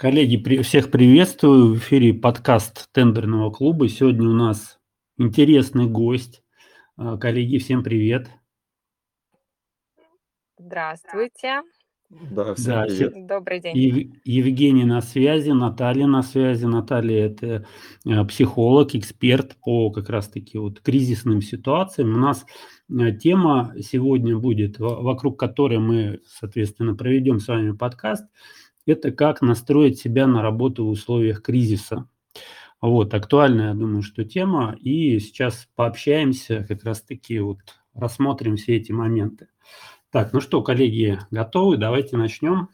Коллеги, при всех приветствую. В эфире подкаст "Тендерного клуба". Сегодня у нас интересный гость. А, коллеги, всем привет. Здравствуйте. Да, всем Да, привет. Добрый день. Ев Евгений на связи, Наталья на связи. Наталья- это, э, психолог, эксперт по как раз таки вот кризисным ситуациям. У нас, э, тема сегодня будет, во вокруг которой мы, соответственно, проведем с вами подкаст. Это как настроить себя на работу в условиях кризиса. Вот, актуальная, я думаю, что тема. И сейчас пообщаемся, как раз таки вот рассмотрим все эти моменты. Так, ну что, коллеги, готовы? Давайте начнем.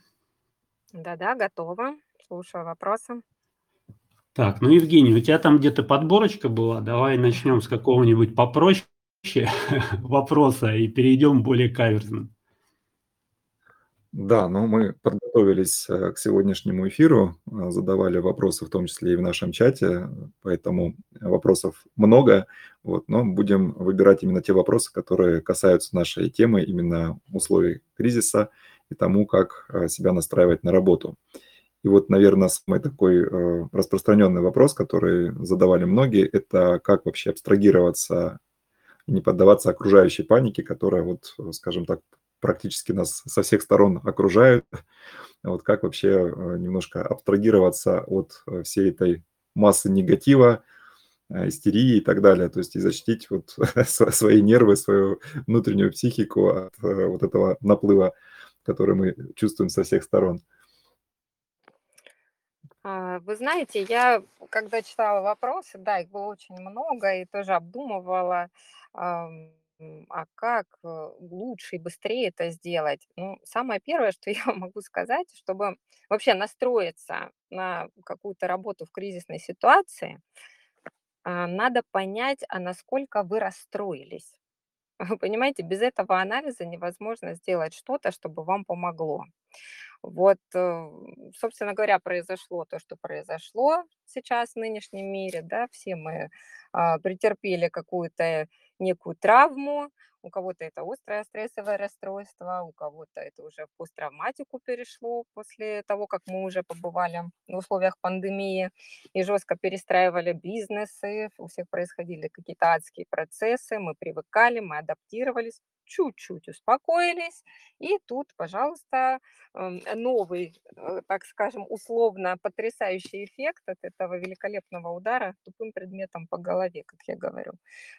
Да-да, готова. Слушаю вопросы. Так, ну, Евгений, у тебя там где-то подборочка была. Давай начнем с какого-нибудь попроще вопроса и перейдем к более каверзным. Да, ну мы подготовились, э, к сегодняшнему эфиру, э, задавали вопросы, в том числе и в нашем чате, поэтому вопросов много, вот, но будем выбирать именно те вопросы, которые касаются нашей темы, именно условий кризиса и тому, как, э, себя настраивать на работу. И вот, наверно, самый такой, распространенный вопрос, который задавали многие- это как вообще абстрагироваться не поддаваться окружающей панике, которая вот, скажем так, практически нас со всех сторон окружает. Вот как вообще, э, немножко абстрагироваться от, э, всей этой массы негатива, э, истерии и так далее. То есть и защитить вот сво свои нервы, свою внутреннюю психику от, вот этого наплыва, который мы чувствуем со всех сторон. А, вы знаете, я когда читала вопросы, да, их было очень много, и тоже обдумывала, а как, э, лучше и быстрее это сделать? Ну, самое первое, что я могу сказать, чтобы вообще настроиться на какую-то работу в кризисной ситуации, а, надо понять, а насколько вы расстроились. Вы понимаете, без этого анализа невозможно сделать что-то, чтобы вам помогло. Вот, э, собственно говоря, произошло то, что произошло сейчас в нынешнем мире, да. Все мы, а, претерпели какую-то некую травму. У кого-то это острое стрессовое расстройство, у кого-то это уже в посттравматику перешло после того, как мы уже побывали в условиях пандемии и жестко перестраивали бизнесы. У всех происходили какие-то адские процессы, мы привыкали, мы адаптировались, чуть-чуть успокоились, и тут, пожалуйста, ам, новый, э, так скажем, условно потрясающий эффект от этого великолепного удара тупым предметом по голове, как я говорю.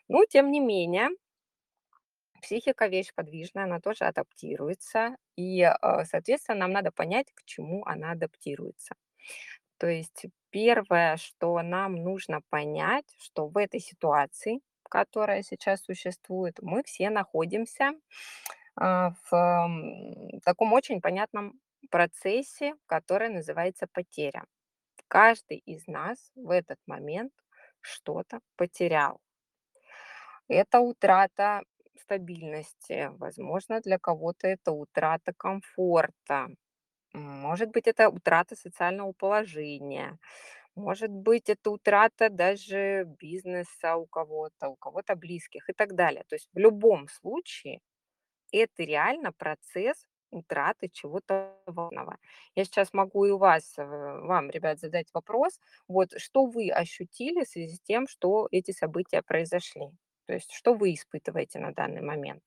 Но тем не менее психика- вещь подвижная, она тоже адаптируется, и, а, соответственно, нам надо понять, к чему она адаптируется. То есть первое, что нам нужно понять, что в этой ситуации, которая сейчас существует, мы все находимся, а, в, таком очень понятном процессе, который называется потеря. Каждый из нас в этот момент что-то потерял. Это утрата стабильности, возможно, для кого-то это утрата комфорта, может быть, это утрата социального положения, может быть, это утрата даже бизнеса у кого-то, у кого-то близких и так далее. То есть в любом случае это реально процесс утраты чего-то важного. Я сейчас могу и у вас, э, вам, ребят, задать вопрос. Вот что вы ощутили в связи с тем, что эти события произошли? То есть что вы испытываете на данный момент?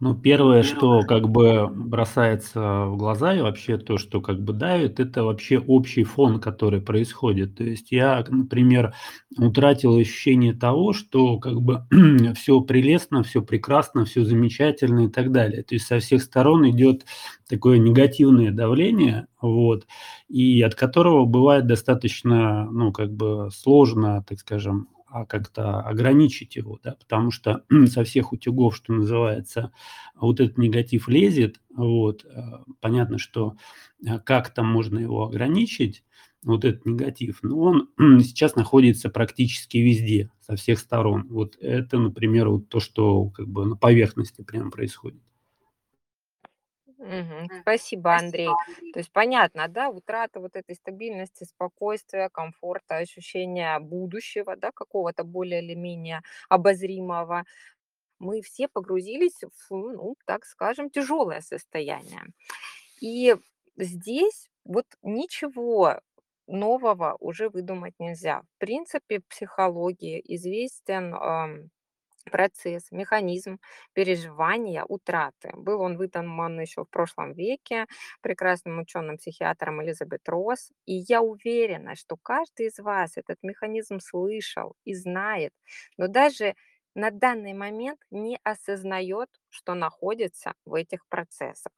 Ну, первое, что как бы бросается в глаза и вообще то, что как бы давит- это вообще общий фон, который происходит. То есть я, например, утратил ощущение того, что как бы всё прелестно, всё прекрасно, всё замечательно и так далее. То есть со всех сторон идет такое негативное давление, вот, и от которого бывает достаточно, ну, как бы сложно, так скажем, а, как-то ограничить его, да. Потому что со всех утюгов, что называется, вот этот негатив лезет. Вот, э, понятно, что, э, как-то можно его ограничить, вот этот негатив, но он сейчас находится практически везде, со всех сторон. Вот это, например, вот то, что как бы на поверхности прям происходит. Мгм. Спасибо, Андрей. То есть понятно, да, утрата вот этой стабильности, спокойствия, комфорта, ощущения будущего, да, какого-то более или менее обозримого. Мы все погрузились в, ну, так скажем, тяжелое состояние. И здесь вот ничего нового уже выдумать нельзя. В принципе, в психологии известен процесс, механизм переживания утраты. Был он выдуман еще в прошлом веке прекрасным ученым-психиатром Элизабет Росс. И я уверена, что каждый из вас этот механизм слышал и знает, но даже на данный момент не осознает, что находится в этих процессах.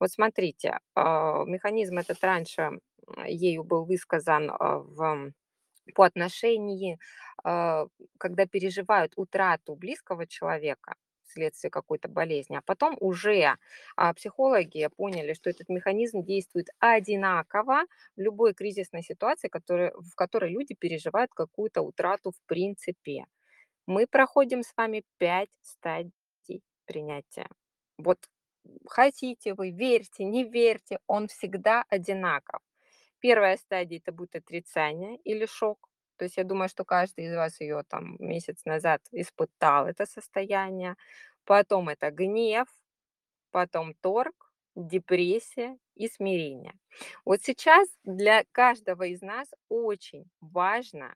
Вот смотрите, а, механизм этот раньше ею был высказан а, в по отношении, а, когда переживают утрату близкого человека вследствие какой-то болезни, а потом уже а, психологи поняли, что этот механизм действует одинаково в любой кризисной ситуации, в которой люди переживают какую-то утрату в принципе. Мы проходим с вами пять стадий принятия. Вот хотите вы, верьте, не верьте, он всегда одинаков. Первая стадия это будет отрицание или шок. То есть я думаю, что каждый из вас ее там месяц назад испытал это состояние. Потом это гнев, потом торг, депрессия и смирение. Вот сейчас для каждого из нас очень важно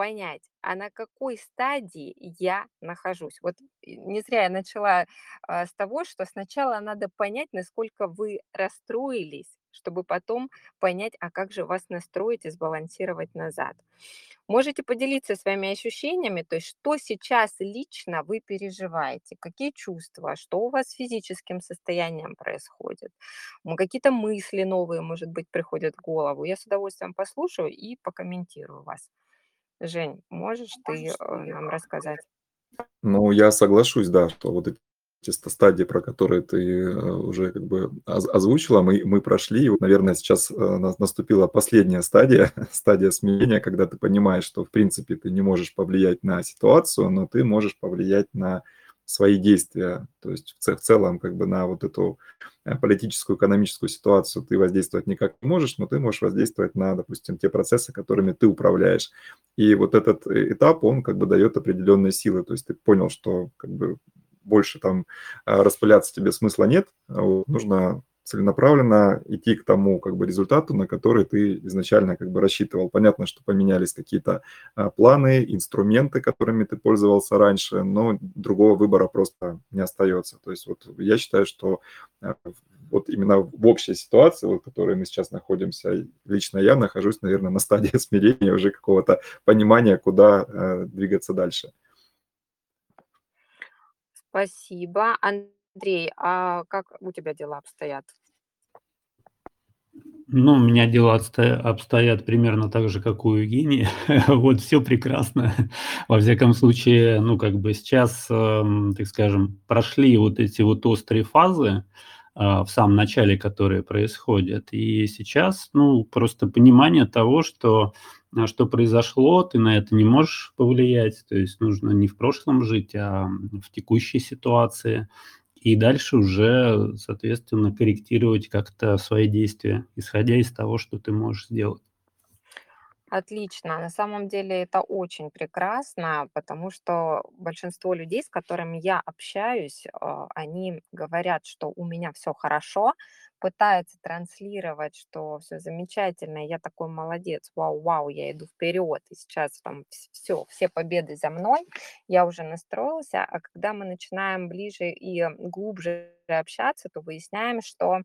понять, а на какой стадии я нахожусь. Вот не зря я начала а, с того, что сначала надо понять, насколько вы расстроились, чтобы потом понять, а как же вас настроить и сбалансировать назад. Можете поделиться своими ощущениями, то есть что сейчас лично вы переживаете, какие чувства, что у вас с физическим состоянием происходит, какие-то мысли новые, может быть, приходят в голову. Я с удовольствием послушаю и покомментирую вас. Жень, можешь ты э, нам рассказать? Ну, я соглашусь, да, что вот эти ста стадии, про которые ты, э, уже как бы оз озвучила, мы мы прошли. И вот, наверное, сейчас, э, на наступила последняя стадия, стадия смирения, когда ты понимаешь, что, в принципе, ты не можешь повлиять на ситуацию, но ты можешь повлиять на свои действия. То есть в в целом как бы на вот эту, э, политическую, экономическую ситуацию ты воздействовать никак не можешь, но ты можешь воздействовать на, допустим, те процессы, которыми ты управляешь. И вот этот э этап, он как бы дает определенные силы. То есть ты понял, что как бы больше там, а, распыляться тебе смысла нет. А нужно целенаправленно идти к тому как бы результату, на который ты изначально как бы рассчитывал. Понятно, что поменялись какие-то а, планы, инструменты, которыми ты пользовался раньше, но другого выбора просто не остается. То есть вот я считаю, что а, вот именно в общей ситуации, вот, в которой мы сейчас находимся, лично я нахожусь, наверное, на стадии смирения уже какого-то понимания, куда э, двигаться дальше. Спасибо. А как у тебя дела обстоят? Ну, у меня дела обстоят примерно так же, как у Евгении. Вот всё прекрасно. Во всяком случае, ну, как бы сейчас, эм, так скажем, прошли вот эти вот острые фазы, а, в самом начале, которые происходят. И сейчас, ну, просто понимание того, что, а, что произошло, ты на это не можешь повлиять. То есть нужно не в прошлом жить, а в текущей ситуации. И дальше уже, соответственно, корректировать как-то свои действия, исходя из того, что ты можешь сделать. Отлично. На самом деле это очень прекрасно, потому что большинство людей, с которыми я общаюсь, а, они говорят, что у меня все хорошо, пытаются транслировать, что все замечательно, я такой молодец, вау-вау, я иду вперед, и сейчас там все, все победы за мной, я уже настроился, а когда мы начинаем ближе и глубже общаться, то выясняем, что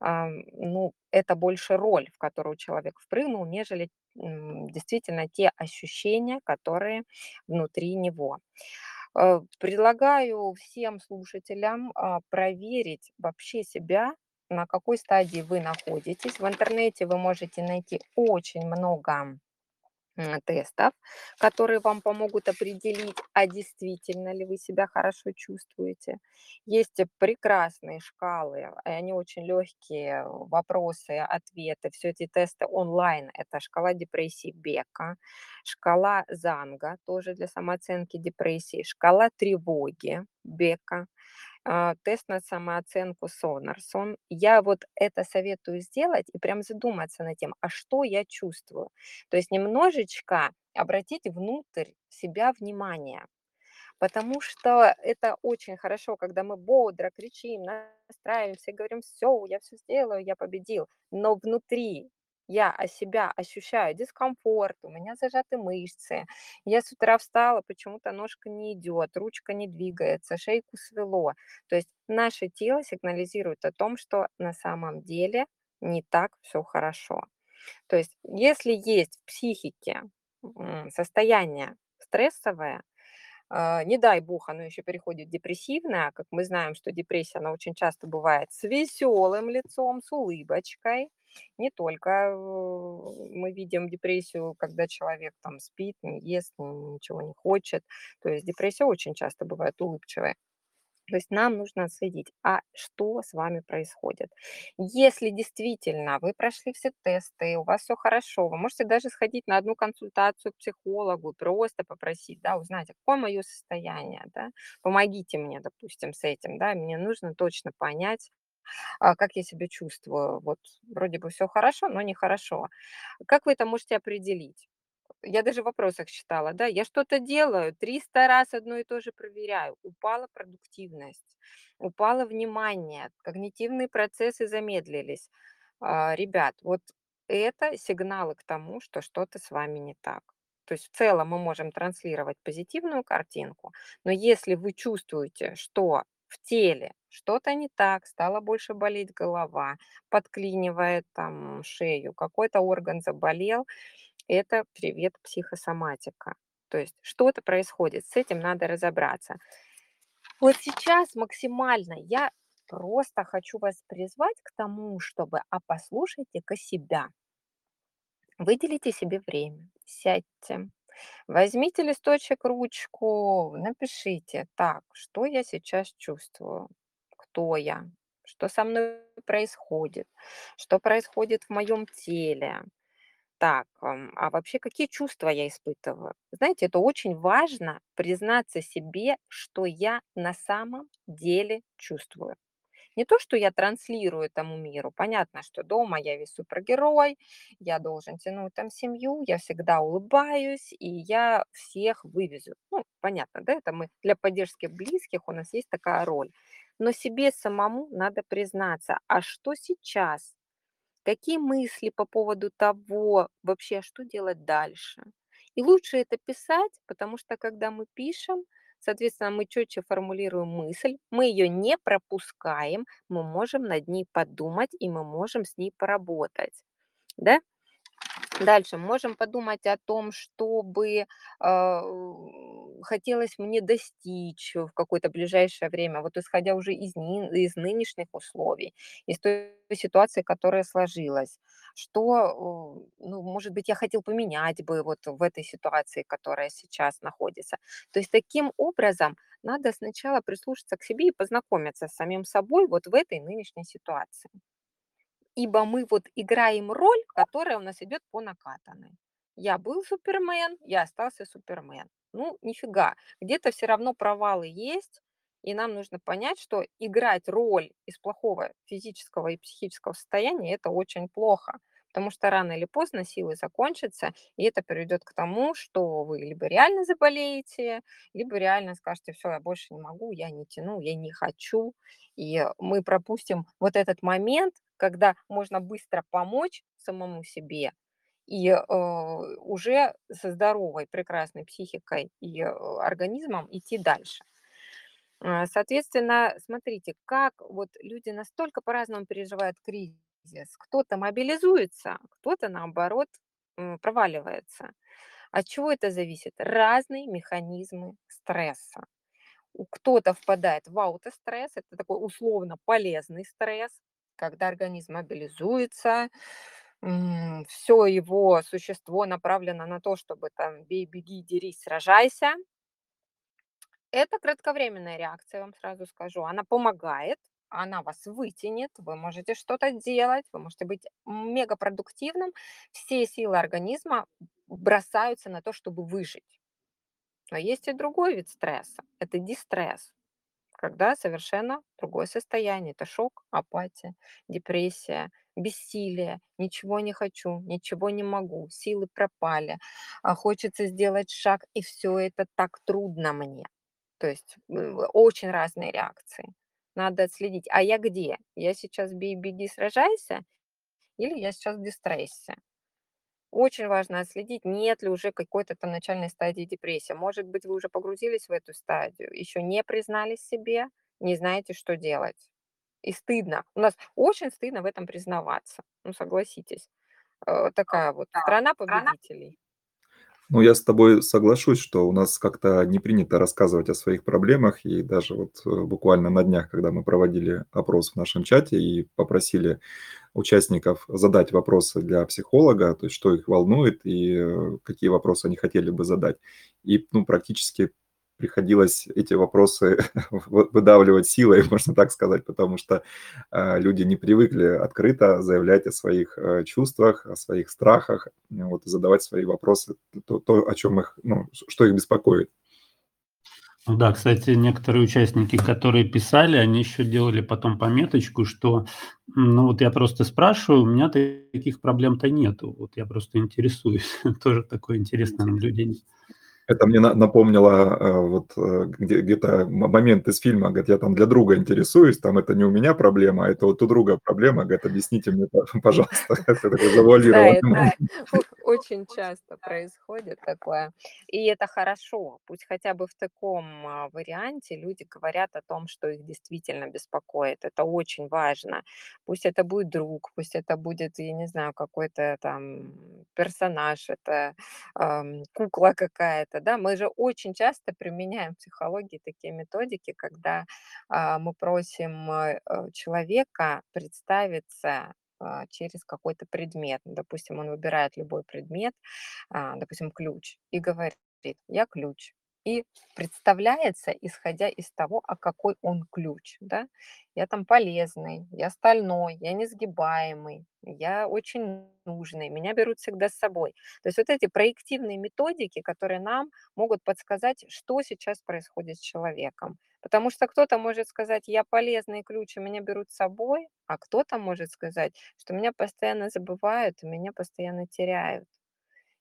ну, это больше роль, в которую человек впрыгнул, нежели действительно те ощущения, которые внутри него. Э, Предлагаю всем слушателям а, проверить вообще себя, на какой стадии вы находитесь. В интернете вы можете найти очень много тестов, которые вам помогут определить, а действительно ли вы себя хорошо чувствуете. Есть прекрасные шкалы, они очень легкие, вопросы, ответы. Все эти тесты онлайн. Это шкала депрессии Бека, шкала Занга, тоже для самооценки депрессии, шкала тревоги Бека, тест на самооценку Сонарсон. Я вот это советую сделать и прям задуматься над тем, а что я чувствую. То есть немножечко обратить внутрь себя внимание. Потому что это очень хорошо, когда мы бодро кричим, настраиваемся и говорим: "Всё, я всё сделаю, я победил". Но внутри я, а, себя ощущаю дискомфорт, у меня зажаты мышцы, я с утра встала, почему-то ножка не идёт, ручка не двигается, шейку свело. То есть наше тело сигнализирует о том, что на самом деле не так всё хорошо. То есть если есть в психике, состояние стрессовое, не дай бог, оно ещё переходит в депрессивное, а как мы знаем, что депрессия, она очень часто бывает с весёлым лицом, с улыбочкой. Не только, э, мы видим депрессию, когда человек там спит, не ест, ничего не хочет. То есть депрессия очень часто бывает улыбчивая. То есть нам нужно отследить, а что с вами происходит. Если действительно вы прошли все тесты, у вас всё хорошо, вы можете даже сходить на одну консультацию к психологу, просто попросить, да, узнать, а какое моё состояние, да. Помогите мне, допустим, с этим, да, мне нужно точно понять, а, как я себя чувствую. Вот вроде бы всё хорошо, но нехорошо. Как вы это можете определить? Я даже в вопросах считала, да, я что-то делаю, 300 раз одно и то же проверяю. Упала продуктивность, упало внимание, когнитивные процессы замедлились. А, ребят, вот это сигналы к тому, что что-то с вами не так. То есть в целом мы можем транслировать позитивную картинку, но если вы чувствуете, что в теле что-то не так, стала больше болеть голова, подклинивает там шею, какой-то орган заболел, это привет психосоматика. То есть что-то происходит, с этим надо разобраться. Вот сейчас максимально я просто хочу вас призвать к тому, чтобы а послушайте-ка себя. Выделите себе время, сядьте, возьмите листочек, ручку, напишите: "Так, что я сейчас чувствую? Кто я? Что со мной происходит? Что происходит в моём теле? Так, а вообще какие чувства я испытываю?" Знаете, это очень важно признаться себе, что я на самом деле чувствую. Не то, что я транслирую этому миру. Понятно, что дома я весь супергерой, я должен тянуть там семью, я всегда улыбаюсь, и я всех вывезу. Ну, понятно, да, это мы для поддержки близких, у нас есть такая роль. Но себе самому надо признаться: а что сейчас? Какие мысли по поводу того вообще, что делать дальше? И лучше это писать, потому что когда мы пишем, соответственно, мы чётче формулируем мысль, мы её не пропускаем, мы можем над ней подумать, и мы можем с ней поработать. Да? Дальше можем подумать о том, что бы, а, хотелось мне достичь в какое-то ближайшее время, вот исходя уже из ни из нынешних условий, из той ситуации, которая сложилась. Что, э, ну, может быть, я хотел поменять бы вот в этой ситуации, которая сейчас находится. То есть таким образом надо сначала прислушаться к себе и познакомиться с самим собой вот в этой нынешней ситуации. Ибо мы вот играем роль, которая у нас идёт по накатанной. Я был супермен, я остался супермен. Ну, нифига, где-то всё равно провалы есть, и нам нужно понять, что играть роль из плохого физического и психического состояния- это очень плохо, потому что рано или поздно силы закончатся, и это приведёт к тому, что вы либо реально заболеете, либо реально скажете: "Всё, я больше не могу, я не тяну, я не хочу". И мы пропустим вот этот момент, когда можно быстро помочь самому себе и, э, уже со здоровой, прекрасной психикой и, э, организмом идти дальше. А, соответственно, смотрите, как вот люди настолько по-разному переживают кризис. Кто-то мобилизуется, кто-то, наоборот, проваливается. От чего это зависит? Разные механизмы стресса. Кто-то впадает в аутостресс, это такой условно полезный стресс, когда организм мобилизуется, м, всё его существо направлено на то, чтобы там бей, беги, дерись, сражайся. Это кратковременная реакция, я вам сразу скажу. Она помогает, она вас вытянет, вы можете что-то делать, вы можете быть мегапродуктивным. Все силы организма бросаются на то, чтобы выжить. Но есть и другой вид стресса- это дистресс, когда совершенно другое состояние. Это шок, апатия, депрессия, бессилие, ничего не хочу, ничего не могу, силы пропали, а хочется сделать шаг, и всё это так трудно мне. То есть, м, очень разные реакции. Надо отследить: а я где? Я сейчас бей, беги, сражайся или я сейчас в дистрессе? Очень важно отследить, нет ли уже какой-то там начальной стадии депрессии. Может быть, вы уже погрузились в эту стадию, еще не признались себе, не знаете, что делать. И стыдно. У нас очень стыдно в этом признаваться. Ну, согласитесь. Э, такая вот страна победителей. Ну, я с тобой соглашусь, что у нас как-то не принято рассказывать о своих проблемах. И даже вот э, буквально на днях, когда мы проводили опрос в нашем чате и попросили участников задать вопросы для психолога, то есть что их волнует и э, какие вопросы они хотели бы задать. И ну, практически приходилось эти вопросы выдавливать силой, можно так сказать, потому что э, люди не привыкли открыто заявлять о своих э, чувствах, о своих страхах, вот, и задавать свои вопросы, то, то, о чем их, ну, что их беспокоит. Ну да, кстати, некоторые участники, которые писали, они еще делали потом пометочку, что, ну вот я просто спрашиваю, у меня таких проблем-то нету, вот я просто интересуюсь. Тоже такое интересное наблюдение. Это мне напомнило э, вот э, где, где-то момент из фильма, говорит, я там для друга интересуюсь, там это не у меня проблема, а это вот у друга проблема, говорит, объясните мне, пожалуйста. Это такой завуалированный очень часто происходит такое. И это хорошо. Пусть хотя бы в таком а, варианте люди говорят о том, что их действительно беспокоит. Это очень важно. Пусть это будет друг, пусть это будет, я не знаю, какой-то там персонаж, это ам, кукла какая-то, да. Мы же очень часто применяем в психологии такие методики, когда а, мы просим э, э, человека представиться а, через какой-то предмет. Допустим, он выбирает любой предмет, а, допустим, ключ, и говорит, я ключ. И представляется, исходя из того, а какой он ключ. Да? Я там полезный, я стальной, я несгибаемый, я очень нужный, меня берут всегда с собой. То есть вот эти проективные методики, которые нам могут подсказать, что сейчас происходит с человеком. Потому что кто-то может сказать, я полезный ключ, и меня берут с собой, а кто-то может сказать, что меня постоянно забывают, и меня постоянно теряют.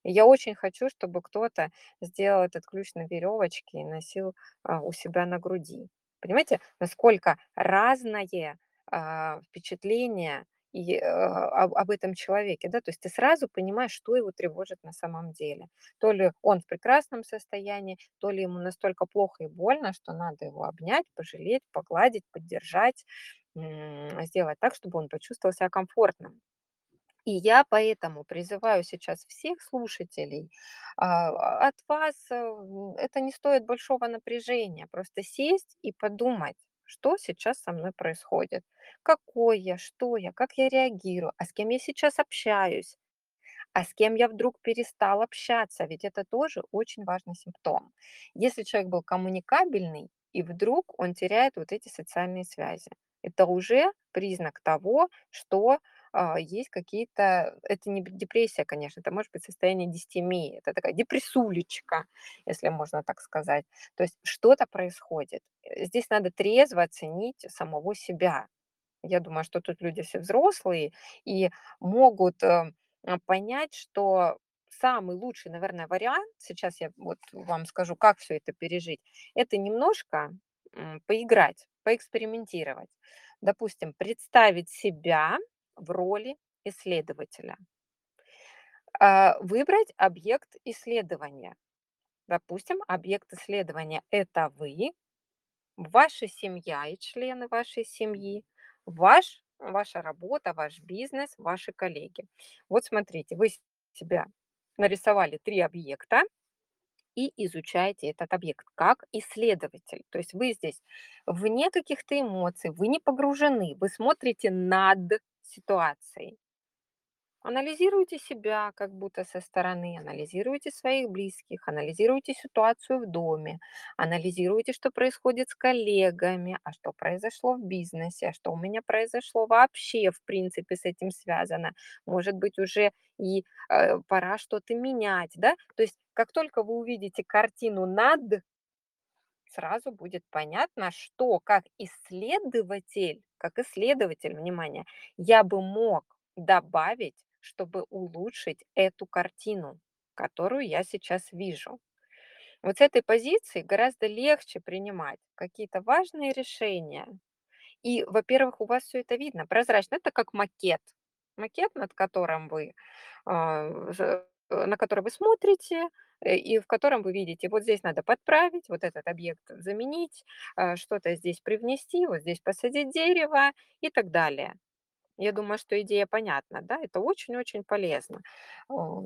И я очень хочу, чтобы кто-то сделал этот ключ на веревочке и носил а, у себя на груди. Понимаете, насколько разное а, впечатление и, а, об, об этом человеке, да, то есть ты сразу понимаешь, что его тревожит на самом деле. То ли он в прекрасном состоянии, то ли ему настолько плохо и больно, что надо его обнять, пожалеть, погладить, поддержать, сделать так, чтобы он почувствовал себя комфортным. И я поэтому призываю сейчас всех слушателей, а, от вас э, это не стоит большого напряжения, просто сесть и подумать, что сейчас со мной происходит, какой я, что я, как я реагирую, а с кем я сейчас общаюсь, а с кем я вдруг перестал общаться, ведь это тоже очень важный симптом. Если человек был коммуникабельный, и вдруг он теряет вот эти социальные связи, это уже признак того, что а, есть какие-то, это не депрессия, конечно, это может быть состояние дистемии, это такая депрессулечка, если можно так сказать. То есть что-то происходит. Э, здесь надо трезво оценить самого себя. Я думаю, что тут люди все взрослые и могут э, а, понять, что самый лучший, наверное, вариант, сейчас я вот вам скажу, как все это пережить, это немножко поиграть, поэкспериментировать. Допустим, представить себя в роли исследователя. А, выбрать объект исследования. Допустим, объект исследования– это вы, ваша семья и члены вашей семьи, ваш, ваша работа, ваш бизнес, ваши коллеги. Вот смотрите, вы себя нарисовали три объекта, и изучаете этот объект как исследователь. То есть вы здесь вне каких-то эмоций, вы не погружены, вы смотрите над ситуацией. Анализируйте себя как будто со стороны, анализируйте своих близких, анализируйте ситуацию в доме, анализируйте, что происходит с коллегами, а что произошло в бизнесе, а что у меня произошло вообще, в принципе, с этим связано. Может быть, уже и э, пора что-то менять, да? То есть, как только вы увидите картину над сразу будет понятно, что как исследователь, как исследователь, внимание, я бы мог добавить, чтобы улучшить эту картину, которую я сейчас вижу. Вот с этой позиции гораздо легче принимать какие-то важные решения. И, во-первых, у вас все это видно прозрачно. Это как макет. Макет, над которым вы, а, э, на который вы смотрите, и в котором вы видите: вот здесь надо подправить, вот этот объект заменить, а, что-то здесь привнести, вот здесь посадить дерево и так далее. Я думаю, что идея понятна, да, это очень-очень полезно.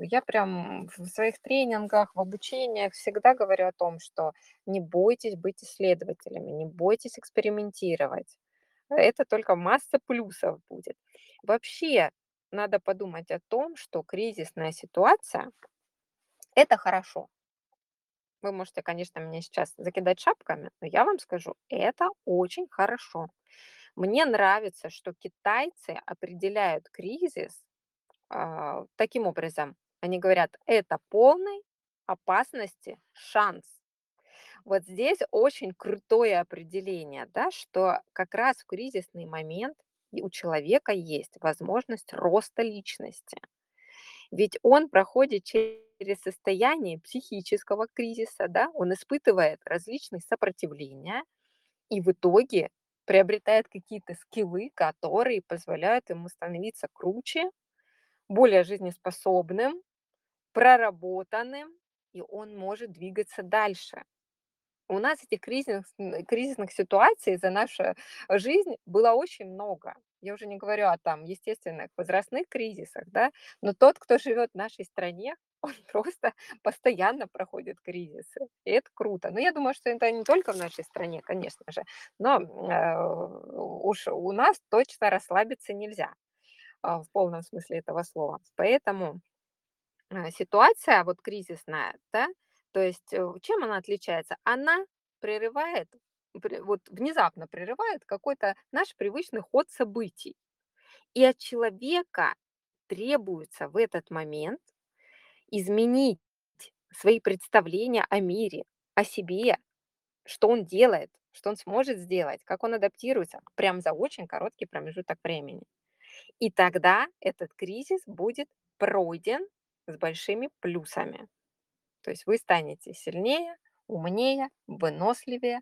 Я прям в своих тренингах, в обучениях всегда говорю о том, что не бойтесь быть исследователями, не бойтесь экспериментировать. Это только масса плюсов будет. Вообще надо подумать о том, что кризисная ситуация– это хорошо. Вы можете, конечно, меня сейчас закидать шапками, но я вам скажу, это очень хорошо. Мне нравится, что китайцы определяют кризис а, таким образом. Они говорят, это полный опасности шанс. Вот здесь очень крутое определение, да, что как раз в кризисный момент у человека есть возможность роста личности. Ведь он проходит через состояние психического кризиса, да, он испытывает различные сопротивления и в итоге приобретает какие-то скиллы, которые позволяют ему становиться круче, более жизнеспособным, проработанным, и он может двигаться дальше. У нас этих кризисных, кризисных ситуаций за нашу жизнь было очень много. Я уже не говорю о там естественных возрастных кризисах, да, но тот, кто живет в нашей стране, он просто постоянно проходит кризисы. И это круто. Но я думаю, что это не только в нашей стране, конечно же, но э, уж у нас точно расслабиться нельзя а, в полном смысле этого слова. Поэтому э, ситуация вот кризисная, да, то есть э, чем она отличается? Она прерывает, пре- вот внезапно прерывает какой-то наш привычный ход событий. И от человека требуется в этот момент изменить свои представления о мире, о себе, что он делает, что он сможет сделать, как он адаптируется, прям за очень короткий промежуток времени. И тогда этот кризис будет пройден с большими плюсами. То есть вы станете сильнее, умнее, выносливее,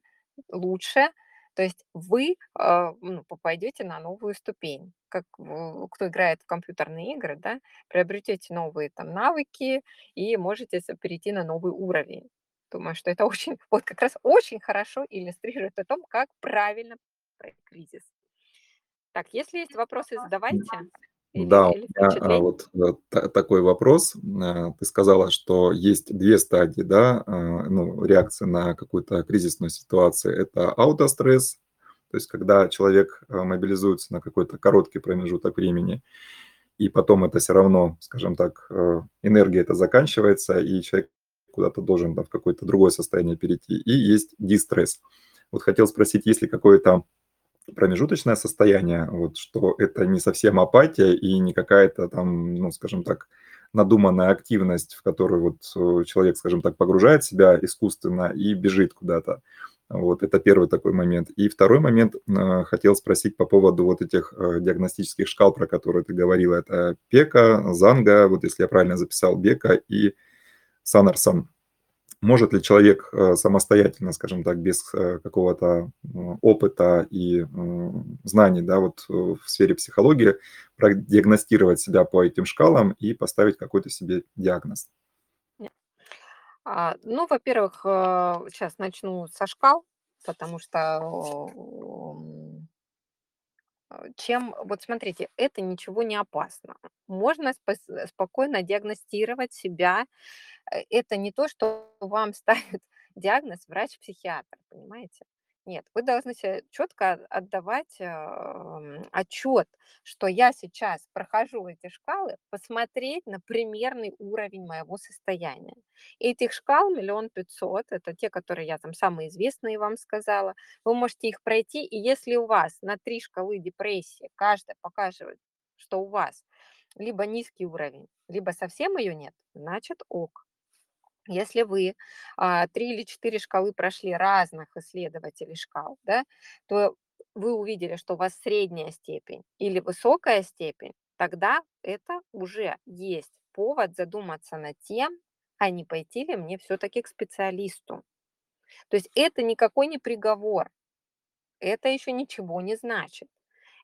лучше. То есть вы а, ну, попадете на новую ступень. Как кто играет в компьютерные игры, да, приобретете новые там навыки и можете перейти на новый уровень. Думаю, что это очень, вот как раз очень хорошо иллюстрирует о том, как правильно кризис. Так, если есть вопросы, задавайте. Или, Да, у или меня а, вот э, та- такой вопрос. А, Ты сказала, что есть две стадии, да, а, ну, реакции на какую-то кризисную ситуацию. Это аутостресс, то есть когда человек а, мобилизуется на какой-то короткий промежуток времени, и потом это все равно, скажем так, э, энергия это заканчивается, и человек куда-то должен там, в какое-то другое состояние перейти. И есть дистресс. Вот хотел спросить, есть ли какое-то промежуточное состояние, вот, что это не совсем апатия и не какая-то там, ну, скажем так, надуманная активность, в которую вот э, человек, скажем так, погружает себя искусственно и бежит куда-то. Вот это первый такой момент. И второй момент, э, хотел спросить по поводу вот этих э, диагностических шкал, про которые ты говорила. Это Пека, Занга, вот если я правильно записал, Бека и Санарсон. Может ли человек э, самостоятельно, скажем так, без э, какого-то м, опыта и знаний, да, вот э, в сфере психологии продиагностировать себя по этим шкалам и поставить какой-то себе диагноз? А, ну, во-первых, сейчас начну со шкал, потому что чем, вот смотрите, это ничего не опасно. Можно спокойно диагностировать себя. Э, Это не то, что вам ставит диагноз врач-психиатр, понимаете? Нет, вы должны себе четко отдавать отчет, что я сейчас прохожу эти шкалы, посмотреть на примерный уровень моего состояния. Этих шкал миллион пятьсот, это те, которые я там самые известные вам сказала. Вы можете их пройти, и если у вас на три шкалы депрессии, каждая показывает, что у вас либо низкий уровень, либо совсем ее нет, значит ок. Если вы а, три или четыре шкалы прошли разных исследователей шкал, да, то вы увидели, что у вас средняя степень или высокая степень, тогда это уже есть повод задуматься над тем, а не пойти ли мне все-таки к специалисту. То есть это никакой не приговор, это еще ничего не значит.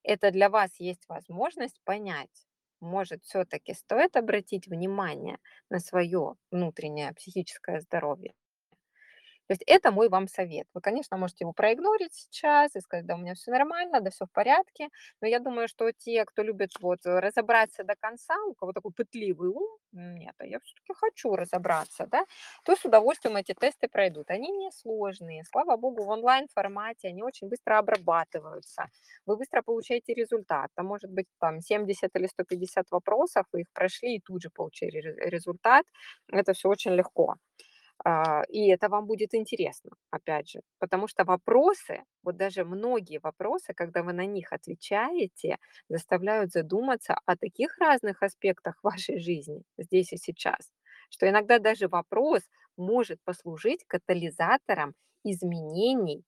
Это для вас есть возможность понять, может, все-таки стоит обратить внимание на свое внутреннее психическое здоровье. То есть это мой вам совет. Вы, конечно, можете его проигнорить сейчас и сказать, да, у меня все нормально, да, все в порядке. Но я думаю, что те, кто любит вот разобраться до конца, у кого такой пытливый ум, нет, а я все-таки хочу разобраться, да, то с удовольствием эти тесты пройдут. Они не сложные. Слава богу, в онлайн-формате они очень быстро обрабатываются. Вы быстро получаете результат. Там может быть там 70 или 150 вопросов, вы их прошли и тут же получили результат. Это все очень легко. А, и это вам будет интересно, опять же, потому что вопросы, вот даже многие вопросы, когда вы на них отвечаете, заставляют задуматься о таких разных аспектах вашей жизни здесь и сейчас, что иногда даже вопрос может послужить катализатором изменений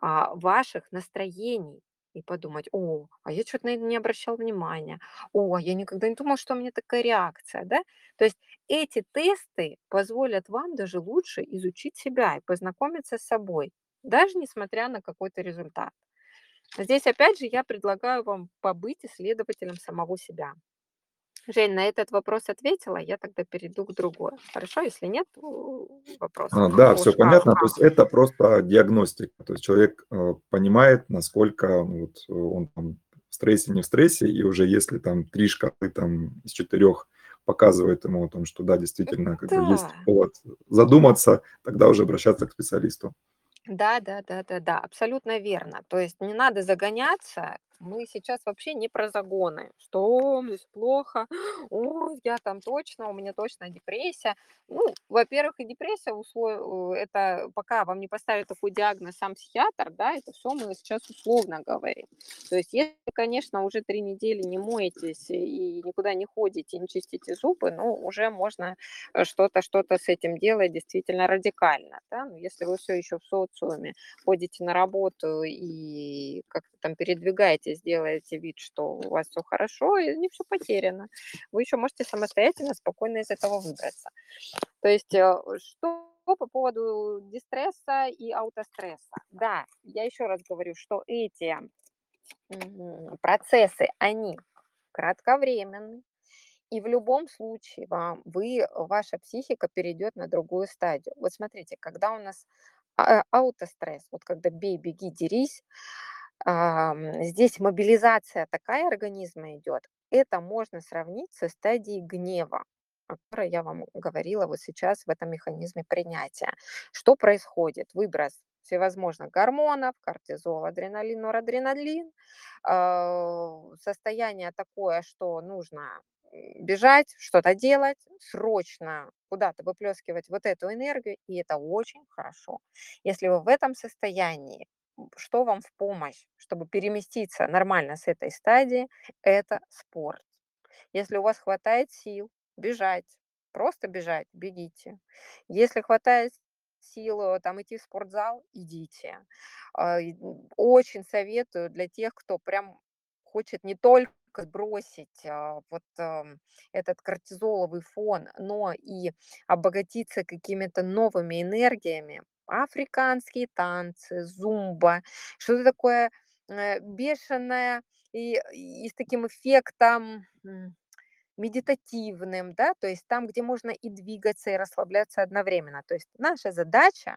а, ваших настроений. И подумать, о, а я что-то на это не обращал внимания, о, а я никогда не думал, что у меня такая реакция, да? То есть эти тесты позволят вам даже лучше изучить себя и познакомиться с собой, даже несмотря на какой-то результат. Здесь опять же я предлагаю вам побыть исследователем самого себя. Жень, на этот вопрос ответила, я тогда перейду к другой. Хорошо, если нет вопросов. А, да, все понятно. То есть это просто диагностика. То есть человек э, понимает, насколько вот, он там в стрессе, не в стрессе, и уже если там три шкалы там, из четырех показывает ему о том, что да, действительно, как да. бы есть повод задуматься, тогда уже обращаться к специалисту. Да, да, да, да, да, абсолютно верно. То есть не надо загоняться, мы сейчас вообще не про загоны, что мне плохо, о, я там точно, у меня точно депрессия. Ну, во-первых, и депрессия, услов... это пока вам не поставит такой диагноз сам психиатр, да, это все мы сейчас условно говорим. То есть, если, конечно, уже три недели не моетесь и никуда не ходите, не чистите зубы, ну, уже можно э, что-то, что-то с этим делать действительно радикально, да, но если вы все еще в социуме, ходите на работу и как-то там передвигаетесь сделаете вид, что у вас все хорошо, и не все потеряно. Вы еще можете самостоятельно, спокойно из этого выбраться. То есть э, что по поводу дистресса и аутостресса. Да, я еще раз говорю, что эти процессы, они кратковременны, и в любом случае вам, вы, ваша психика перейдет на другую стадию. Вот смотрите, когда у нас а, аутостресс, вот когда бей, беги, дерись, здесь мобилизация такая организма идет, это можно сравнить со стадией гнева, о которой я вам говорила вот сейчас в этом механизме принятия. Что происходит? Выброс всевозможных гормонов, кортизол, адреналин, норадреналин, а, состояние такое, что нужно бежать, что-то делать, срочно куда-то выплескивать вот эту энергию, и это очень хорошо. Если вы в этом состоянии что вам в помощь, чтобы переместиться нормально с этой стадии, это спорт. Если у вас хватает сил бежать, просто бежать, бегите. Если хватает сил э, там идти в спортзал, идите. А, очень советую для тех, кто прям хочет не только сбросить а, вот эм, этот кортизоловый фон, но и обогатиться какими-то новыми энергиями, африканские танцы, зумба, что-то такое э, бешеное и, и с таким эффектом медитативным, да, то есть там, где можно и двигаться, и расслабляться одновременно. То есть наша задача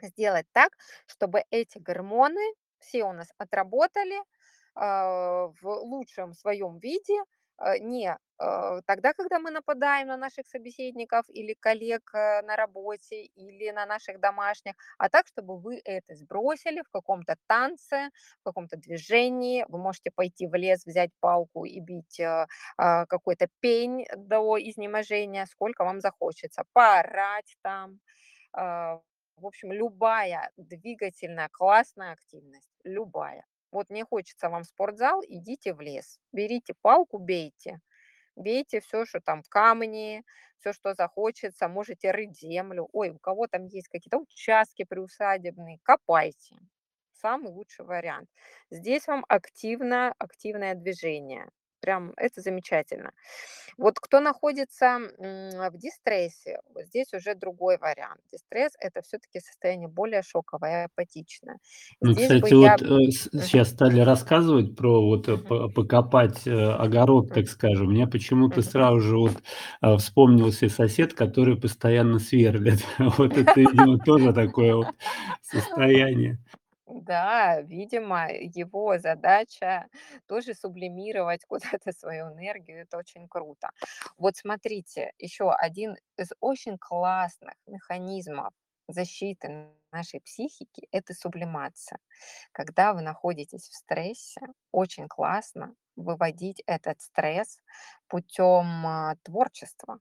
сделать так, чтобы эти гормоны все у нас отработали э, в лучшем своем виде, э, не тогда, когда мы нападаем на наших собеседников или коллег э, на работе или на наших домашних, а так, чтобы вы это сбросили в каком-то танце, в каком-то движении. Вы можете пойти в лес, взять палку и бить э, какой-то пень до изнеможения, сколько вам захочется, поорать там. В общем, любая двигательная классная активность, любая. Вот не хочется вам в спортзал, идите в лес, берите палку, бейте бейте все, что там камни, все, что захочется, можете рыть землю. Ой, у кого там есть какие-то участки приусадебные, копайте. Самый лучший вариант. Здесь вам активно, активное движение. Прям это замечательно. Вот кто находится в дистрессе, вот здесь уже другой вариант. Дистресс– это все-таки состояние более шоковое апатичное. Ну, Здесь бы кстати, я... вот э, с- Мгм, сейчас стали рассказывать про вот э, покопать э, огород, так скажем. Мне почему-то сразу же вот э, вспомнился сосед, который постоянно сверлит. Вот это, тоже такое вот состояние. Да, видимо, его задача тоже сублимировать куда-то свою энергию. Это очень круто. Вот смотрите, еще один из очень классных механизмов защиты нашей психики– это сублимация. Когда вы находитесь в стрессе, очень классно выводить этот стресс путем а, творчества.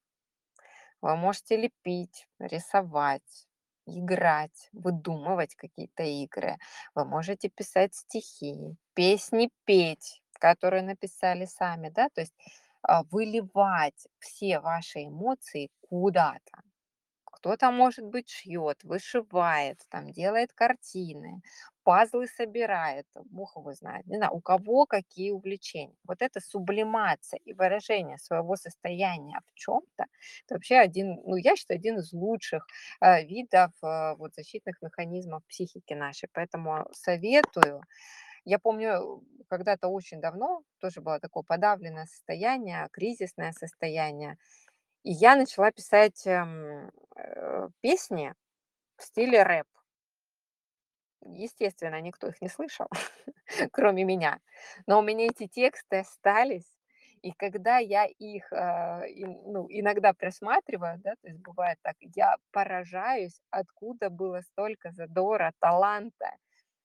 Вы можете лепить, рисовать, играть, выдумывать какие-то игры. Вы можете писать стихи, песни петь, которые написали сами, да, то есть а, выливать все ваши эмоции куда-то. Кто-то, может быть, шьет, вышивает, там, делает картины, пазлы собирает, бог его знает, не знаю, у кого какие увлечения. Вот это сублимация и выражение своего состояния в чем-то, это вообще один, ну, я считаю, один из лучших э, видов э, вот, защитных механизмов психики нашей. Поэтому советую. Я помню, когда-то очень давно тоже было такое подавленное состояние, кризисное состояние, и я начала писать, эм, э, песни в стиле рэп. Естественно, никто их не слышал, кроме меня. Но у меня эти тексты остались. И когда я их, а, ну, иногда просматриваю, да, то есть бывает так, я поражаюсь, откуда было столько задора, таланта.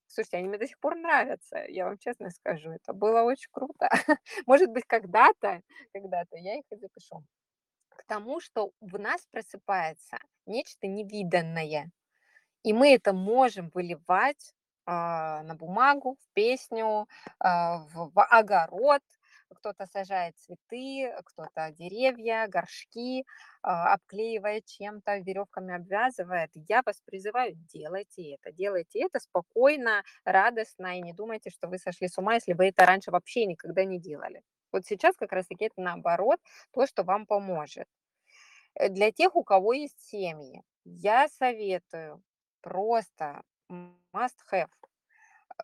Слушайте, они мне до сих пор нравятся, я вам честно скажу. Это было очень круто. Может быть, когда-то, когда-то я их и запишу к тому, что в нас просыпается нечто невиданное, и мы это можем выливать а, на бумагу, в песню, а, в, в огород. Кто-то сажает цветы, кто-то деревья, горшки, а, обклеивает чем-то, веревками обвязывает. Я вас призываю, делайте это, делайте это спокойно, радостно, и не думайте, что вы сошли с ума, если вы это раньше вообще никогда не делали. Вот сейчас как раз-таки это наоборот, то, что вам поможет. Э, Для тех, у кого есть семьи, я советую просто must have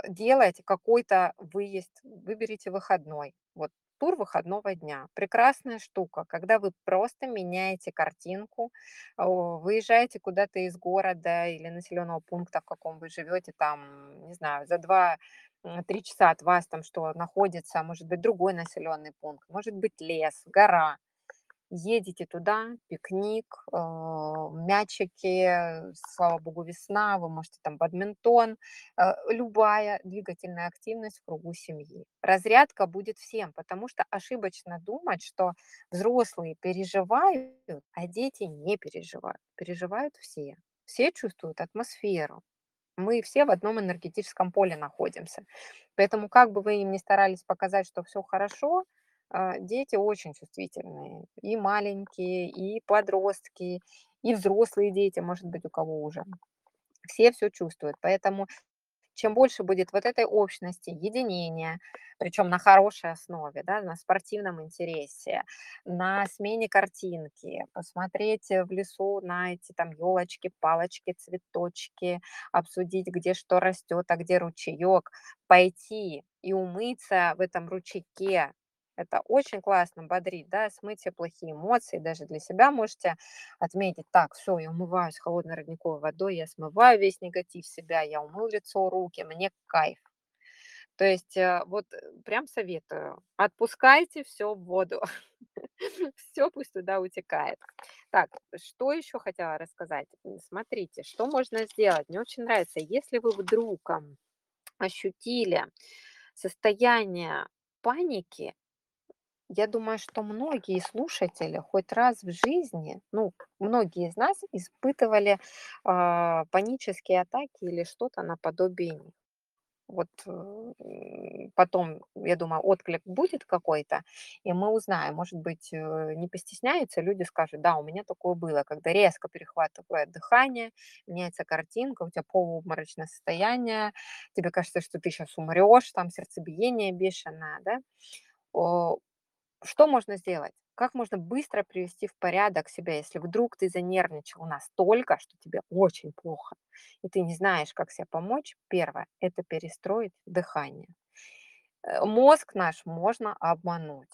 э, делать какой-то выезд, выберите выходной. Вот тур выходного дня. Прекрасная штука, когда вы просто меняете картинку, о, выезжаете куда-то из города или населенного пункта, в каком вы живете, там, не знаю, за два три часа от вас там что находится, может быть, другой населенный пункт, может быть, лес, гора. Едете туда, пикник, э, мячики, слава богу, весна, вы можете там бадминтон, э, любая двигательная активность в кругу семьи. Разрядка будет всем, потому что ошибочно думать, что взрослые переживают, а дети не переживают. Переживают все. Все чувствуют атмосферу. Мы все в одном энергетическом поле находимся. Поэтому как бы вы им ни старались показать, что все хорошо, а, дети очень чувствительные. И маленькие, и подростки, и взрослые дети, может быть, у кого уже. Все все чувствуют. Поэтому чем больше будет вот этой общности, единения, причем на хорошей основе, да, на спортивном интересе, на смене картинки, посмотреть в лесу на эти там елочки, палочки, цветочки, обсудить, где что растет, а где ручеек, пойти и умыться в этом ручейке. Это очень классно бодрит, да, смыть все плохие эмоции, даже для себя можете отметить, так, все, я умываюсь холодной родниковой водой, я смываю весь негатив себя, я умыл лицо, руки, мне кайф. То есть э, вот э, прям советую, отпускайте все в воду, все пусть туда утекает. Так, что еще хотела рассказать? Смотрите, что можно сделать. Мне очень нравится, если вы вдруг ощутили состояние паники, я думаю, что многие слушатели хоть раз в жизни, ну, многие из нас испытывали а, панические атаки или что-то наподобие них. Вот э, потом, я думаю, отклик будет какой-то, и мы узнаем, может быть, э, не постесняются, люди скажут, да, у меня такое было, когда резко перехватывает дыхание, меняется картинка, у тебя полуобморочное состояние, тебе кажется, что ты сейчас умрешь, там сердцебиение бешеное, да, что можно сделать? Как можно быстро привести в порядок себя, если вдруг ты занервничал настолько, что тебе очень плохо, и ты не знаешь, как себе помочь? Первое– это перестроить дыхание. Э, мозг наш можно обмануть.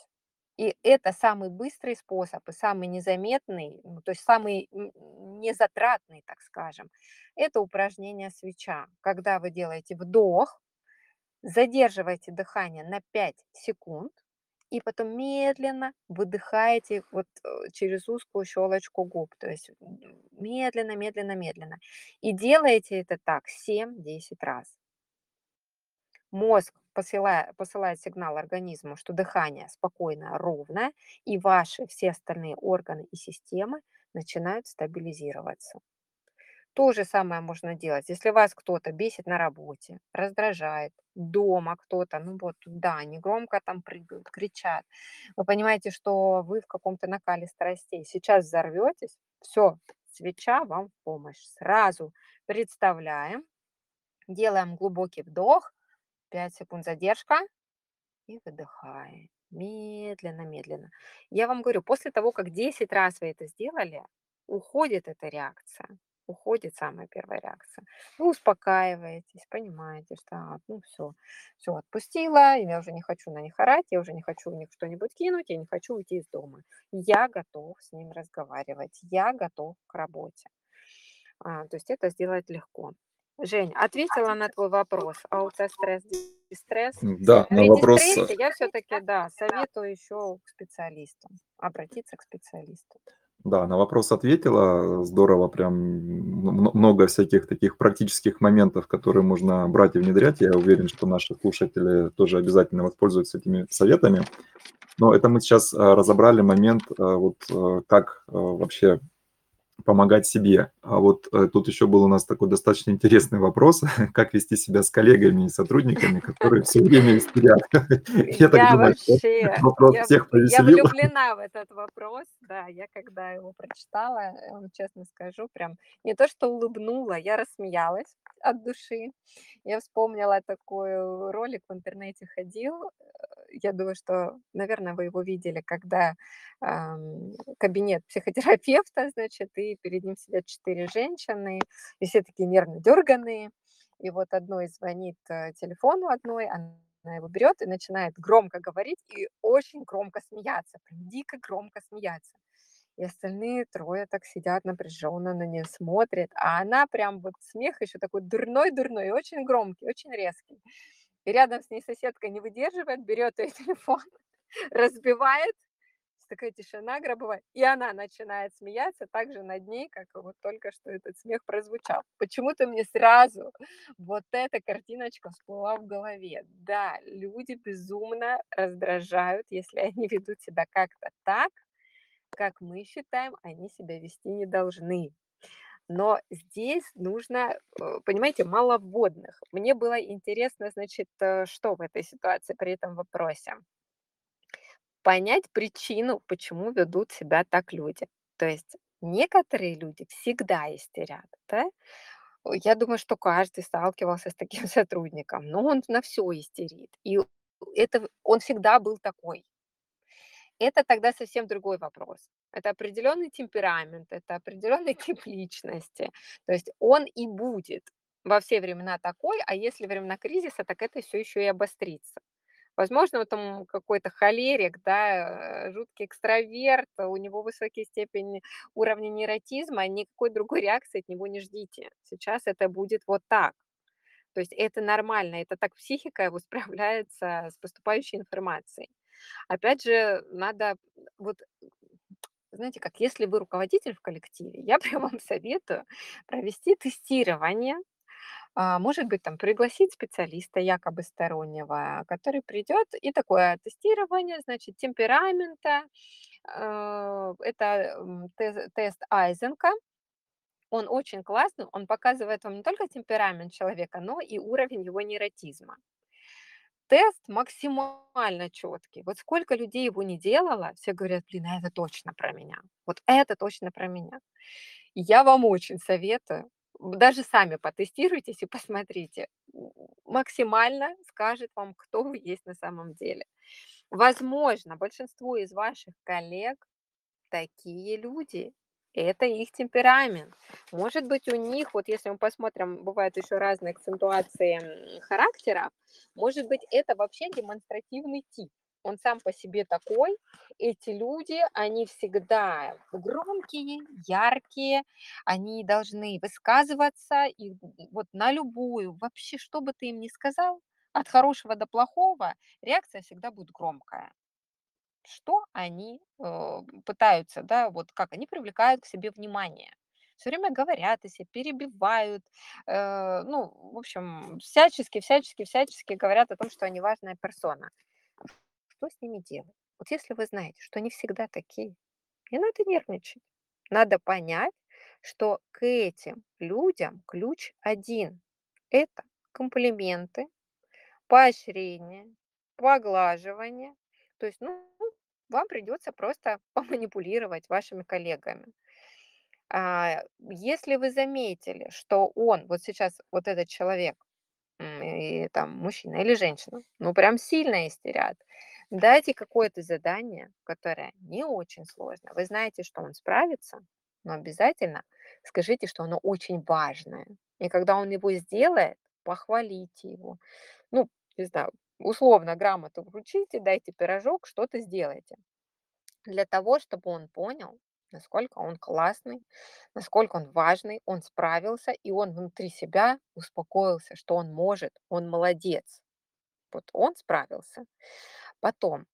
И это самый быстрый способ и самый незаметный, ну, то есть самый незатратный, так скажем, это упражнение свеча. Когда вы делаете вдох, задерживаете дыхание на 5 секунд, и потом медленно выдыхаете вот э, через узкую щелочку губ, то есть медленно, медленно, медленно. И делаете это так 7-10 раз. Мозг посылает, посылает сигнал организму, что дыхание спокойное, ровное, и ваши все остальные органы и системы начинают стабилизироваться. То же самое можно делать, если вас кто-то бесит на работе, раздражает, дома кто-то, ну вот, да, они громко там прыгают, кричат. Вы понимаете, что вы в каком-то накале страстей. Сейчас взорветесь, все, свеча вам в помощь. Сразу представляем, делаем глубокий вдох, 5 секунд задержка и выдыхаем. Медленно, медленно. Я вам говорю, после того, как 10 раз вы это сделали, уходит эта реакция уходит самая первая реакция. Вы успокаиваетесь, понимаете, что а, ну все, все отпустила, я уже не хочу на них орать, я уже не хочу в них что-нибудь кинуть, я не хочу уйти из дома. Я готов с ним разговаривать, я готов к работе. А, то есть это сделать легко. Жень, ответила на твой вопрос. А у тебя стресс, дистресс? Да, на вопрос... я все-таки, да, советую еще к специалисту, обратиться к специалисту. Да, на вопрос ответила. Здорово, прям много всяких таких практических моментов, которые можно брать и внедрять. Я уверен, что наши слушатели тоже обязательно воспользуются этими советами. Но это мы сейчас а, разобрали момент, а, вот а, как вообще помогать себе. А вот э, тут еще был у нас такой достаточно интересный вопрос, как вести себя с коллегами и сотрудниками, которые все время истерят. Я так думаю, вопрос всех повеселил. Я влюблена в этот вопрос, да, я когда его прочитала, вам честно скажу, прям не то, что улыбнула, я рассмеялась от души. Я вспомнила такой ролик в интернете ходил, э, я думаю, что, наверное, вы его видели, когда э, кабинет психотерапевта, значит, и перед ним сидят четыре женщины, и все такие нервно дерганные. И вот одной звонит э, телефону одной, она его берет и начинает громко говорить и очень громко смеяться, прям дико громко смеяться. И остальные трое так сидят напряженно на нее смотрят, а она прям вот смех еще такой дурной-дурной, очень громкий, очень резкий. И рядом с ней соседка не выдерживает, берет ее телефон, разбивает, такая тишина гробовая, и она начинает смеяться так же над ней, как вот только что этот смех прозвучал. Почему-то мне сразу вот эта картиночка всплыла в голове. Да, люди безумно раздражают, если они ведут себя как-то так, как мы считаем, они себя вести не должны. Но здесь нужно, э, понимаете, мало вводных. Мне было интересно, значит, э, что в этой ситуации при этом вопросе. Понять причину, почему ведут себя так люди. То есть некоторые люди всегда истерят, да? Я думаю, что каждый сталкивался с таким сотрудником, но он на все истерит. И это он всегда был такой. Это тогда совсем другой вопрос. Это определенный темперамент, это определенный тип личности. То есть он и будет во все времена такой, а если времена кризиса, так это все еще и обострится. Возможно, вот там какой-то холерик, да, э, жуткий экстраверт, у него высокие степени уровня нейротизма, никакой другой реакции от него не ждите. Сейчас это будет вот так. То есть это нормально, это так психика его справляется с поступающей информацией. Опять же, надо вот знаете как, если вы руководитель в коллективе, я прям вам советую провести тестирование, а, может быть, там пригласить специалиста якобы стороннего, который придет и такое тестирование, значит, темперамента, э, это тест, Айзенка, он очень классный, он показывает вам не только темперамент человека, но и уровень его нейротизма тест максимально четкий. Вот сколько людей его не делало, все говорят, блин, а это точно про меня. Вот это точно про меня. Я вам очень советую, даже сами потестируйтесь и посмотрите. Максимально скажет вам, кто вы есть на самом деле. Возможно, большинство из ваших коллег такие люди. Это их темперамент. Может быть, у них, вот если мы посмотрим, бывают еще разные акцентуации характера, может быть, это вообще демонстративный тип. Он сам по себе такой. Эти люди, они всегда громкие, яркие, они должны высказываться и вот на любую, вообще, что бы ты им ни сказал, от хорошего до плохого, реакция всегда будет громкая что они э, пытаются, да, вот как они привлекают к себе внимание. Все время говорят, если перебивают, э, ну, в общем, всячески, всячески, всячески говорят о том, что они важная персона. Что с ними делать? Вот если вы знаете, что они всегда такие, не надо нервничать. Надо понять, что к этим людям ключ один. Это комплименты, поощрение, поглаживание. То есть, ну, вам придется просто поманипулировать вашими коллегами. А, если вы заметили, что он, вот сейчас вот этот человек, и там мужчина или женщина, ну прям сильно истерят, дайте какое-то задание, которое не очень сложно. Вы знаете, что он справится, но обязательно скажите, что оно очень важное. И когда он его сделает, похвалите его. Ну, не знаю, условно грамоту вручите, дайте пирожок, что-то сделайте. Для того, чтобы он понял, насколько он классный, насколько он важный, он справился, и он внутри себя успокоился, что он может, он молодец. Вот он справился. Потом,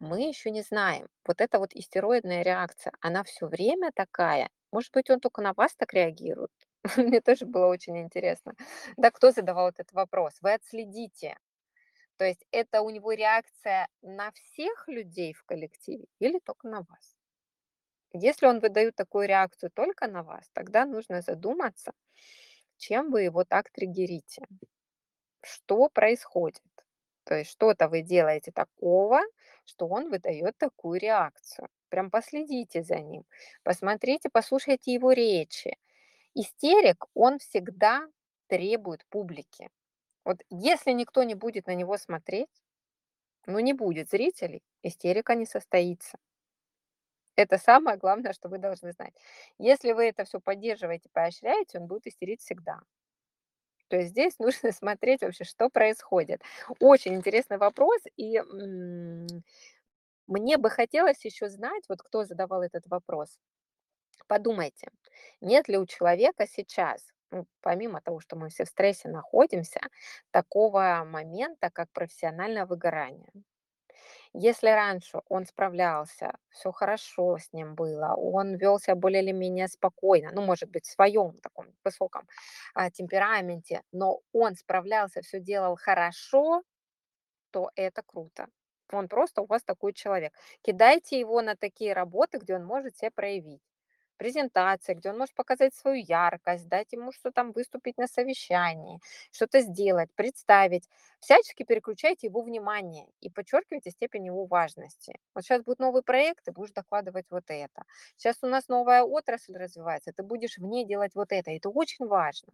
мы еще не знаем, вот эта вот истероидная реакция, она все время такая. Может быть, он только на вас так реагирует? Мне тоже было очень интересно. Да, кто задавал этот вопрос? Вы отследите, то есть это у него реакция на всех людей в коллективе или только на вас? Если он выдает такую реакцию только на вас, тогда нужно задуматься, чем вы его так триггерите. Что происходит? То есть что-то вы делаете такого, что он выдает такую реакцию. Прям последите за ним, посмотрите, послушайте его речи. Истерик, он всегда требует публики. Вот если никто не будет на него смотреть, ну не будет зрителей, истерика не состоится. Это самое главное, что вы должны знать. Если вы это все поддерживаете, поощряете, он будет истерить всегда. То есть здесь нужно смотреть вообще, что происходит. Очень интересный вопрос, и мне бы хотелось еще знать, вот кто задавал этот вопрос. Подумайте, нет ли у человека сейчас ну, помимо того, что мы все в стрессе находимся, такого момента, как профессиональное выгорание. Если раньше он справлялся, все хорошо с ним было, он вел себя более или менее спокойно, ну, может быть, в своем таком высоком а, темпераменте, но он справлялся, все делал хорошо, то это круто. Он просто у вас такой человек. Кидайте его на такие работы, где он может себя проявить презентация, где он может показать свою яркость, дать ему что там выступить на совещании, что-то сделать, представить. Всячески переключайте его внимание и подчеркивайте степень его важности. Вот сейчас будет новый проект, ты будешь докладывать вот это. Сейчас у нас новая отрасль развивается, ты будешь в ней делать вот это. Это очень важно.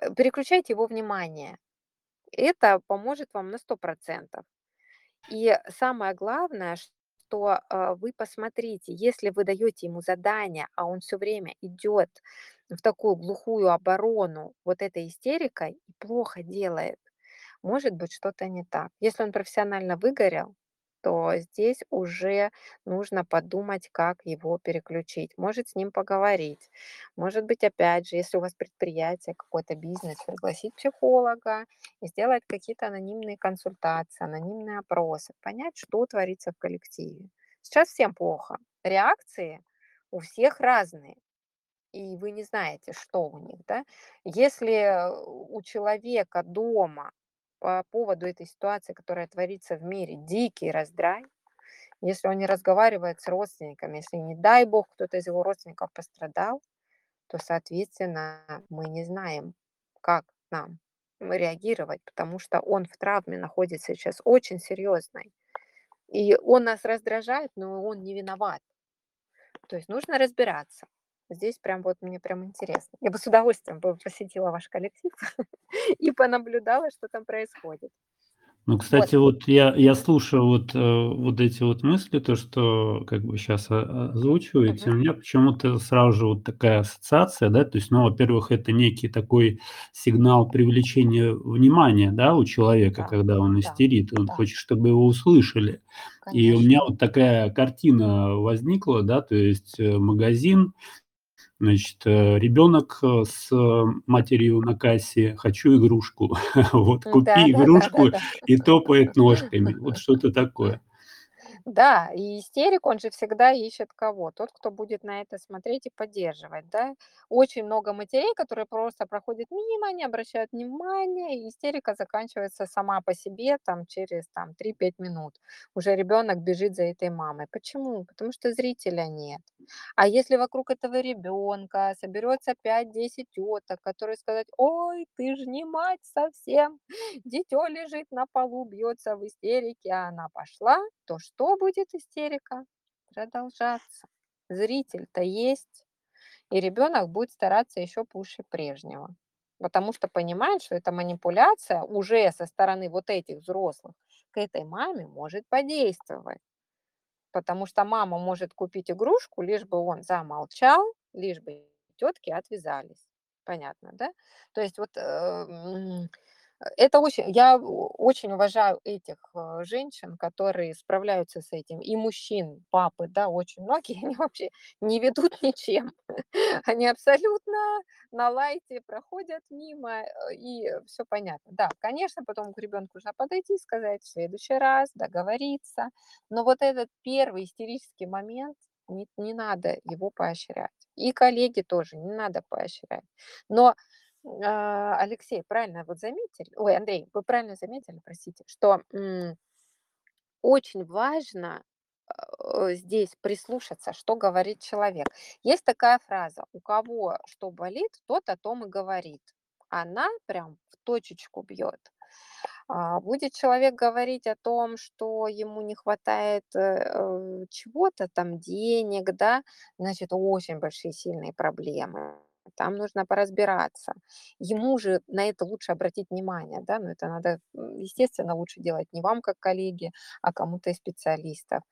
Э, переключайте его внимание. Это поможет вам на 100%. И самое главное, что э, вы посмотрите, если вы даете ему задание, а он все время идет в такую глухую оборону вот этой истерикой и плохо делает, может быть что-то не так. Если он профессионально выгорел, то здесь уже нужно подумать, как его переключить. Может с ним поговорить. Может быть, опять же, если у вас предприятие, какой-то бизнес, пригласить психолога и сделать какие-то анонимные консультации, анонимные опросы, понять, что творится в коллективе. Сейчас всем плохо. Реакции у всех разные и вы не знаете, что у них, да. Если у человека дома по поводу этой ситуации, которая творится в мире, дикий раздрай, если он не разговаривает с родственниками, если, не дай бог, кто-то из его родственников пострадал, то, соответственно, мы не знаем, как нам реагировать, потому что он в травме находится сейчас очень серьезной. И он нас раздражает, но он не виноват. То есть нужно разбираться. Здесь прям вот мне прям интересно. Я бы с удовольствием бы посетила ваш коллектив и понаблюдала, что там происходит. Ну, кстати, Вот. вот я я слушаю вот, э, вот эти вот мысли, то, что как бы о озвучиваете, Мгм. у меня почему-то сразу же вот такая ассоциация, да. То есть, ну, во-первых, это некий такой сигнал привлечения внимания, да, у человека, Да, когда он да, истерит, и он да. хочет, чтобы его услышали. И у меня Конечно. вот такая картина возникла, да, то есть, э, магазин, значит, э, ребенок, э, с матерью на кассе: "Хочу игрушку". Вот: "Купи да да да игрушку", да. и топает ножками. Вот что-то такое. Да, и истерик, он же всегда ищет кого? Тот, кто будет на это смотреть и поддерживать, да. Очень много матерей, которые просто проходят мимо, не обращают внимания, и истерика заканчивается сама по себе там через там 3-5 минут. Уже ребенок бежит за этой мамой. Почему? Потому что зрителя нет. А если вокруг этого ребенка соберется 5-10 теток, которые сказать: "Ой, ты ж не мать совсем, дитё лежит на полу, бьется в истерике", а она пошла, то что будет истерика? Продолжаться. Зритель-то есть, и ребенок будет стараться еще пуще прежнего, потому что понимает, что эта манипуляция уже со стороны вот этих взрослых к этой маме может подействовать. Потому что мама может купить игрушку, лишь бы он замолчал, лишь бы тетки отвязались. Понятно, да? То есть вот, э, это очень я очень уважаю этих, э, женщин, которые справляются с этим, и мужчин, папы, да, очень многие, они вообще не ведут ничем. Они абсолютно на лайте проходят мимо, э, и всё понятно. Да, конечно, потом к ребенку нужно подойти и сказать: "В следующий раз", договориться. Но вот этот первый истерический момент, не не надо его поощрять. И коллеги тоже не надо поощрять. Но, Алексей правильно вот заметили, ой, Андрей, вы правильно заметили, простите, что, очень важно, э, здесь прислушаться, что говорит человек. Есть такая фраза: "У кого что болит, тот о том и говорит". Она прям в точечку бьет. А, будет человек говорить о том, что ему не хватает, э, э, чего-то там, денег, да, значит, очень большие, сильные проблемы. Там нужно поразбираться. Ему же на это лучше обратить внимание, да, но это надо, естественно, лучше делать не вам как коллеге, а кому-то из специалистов.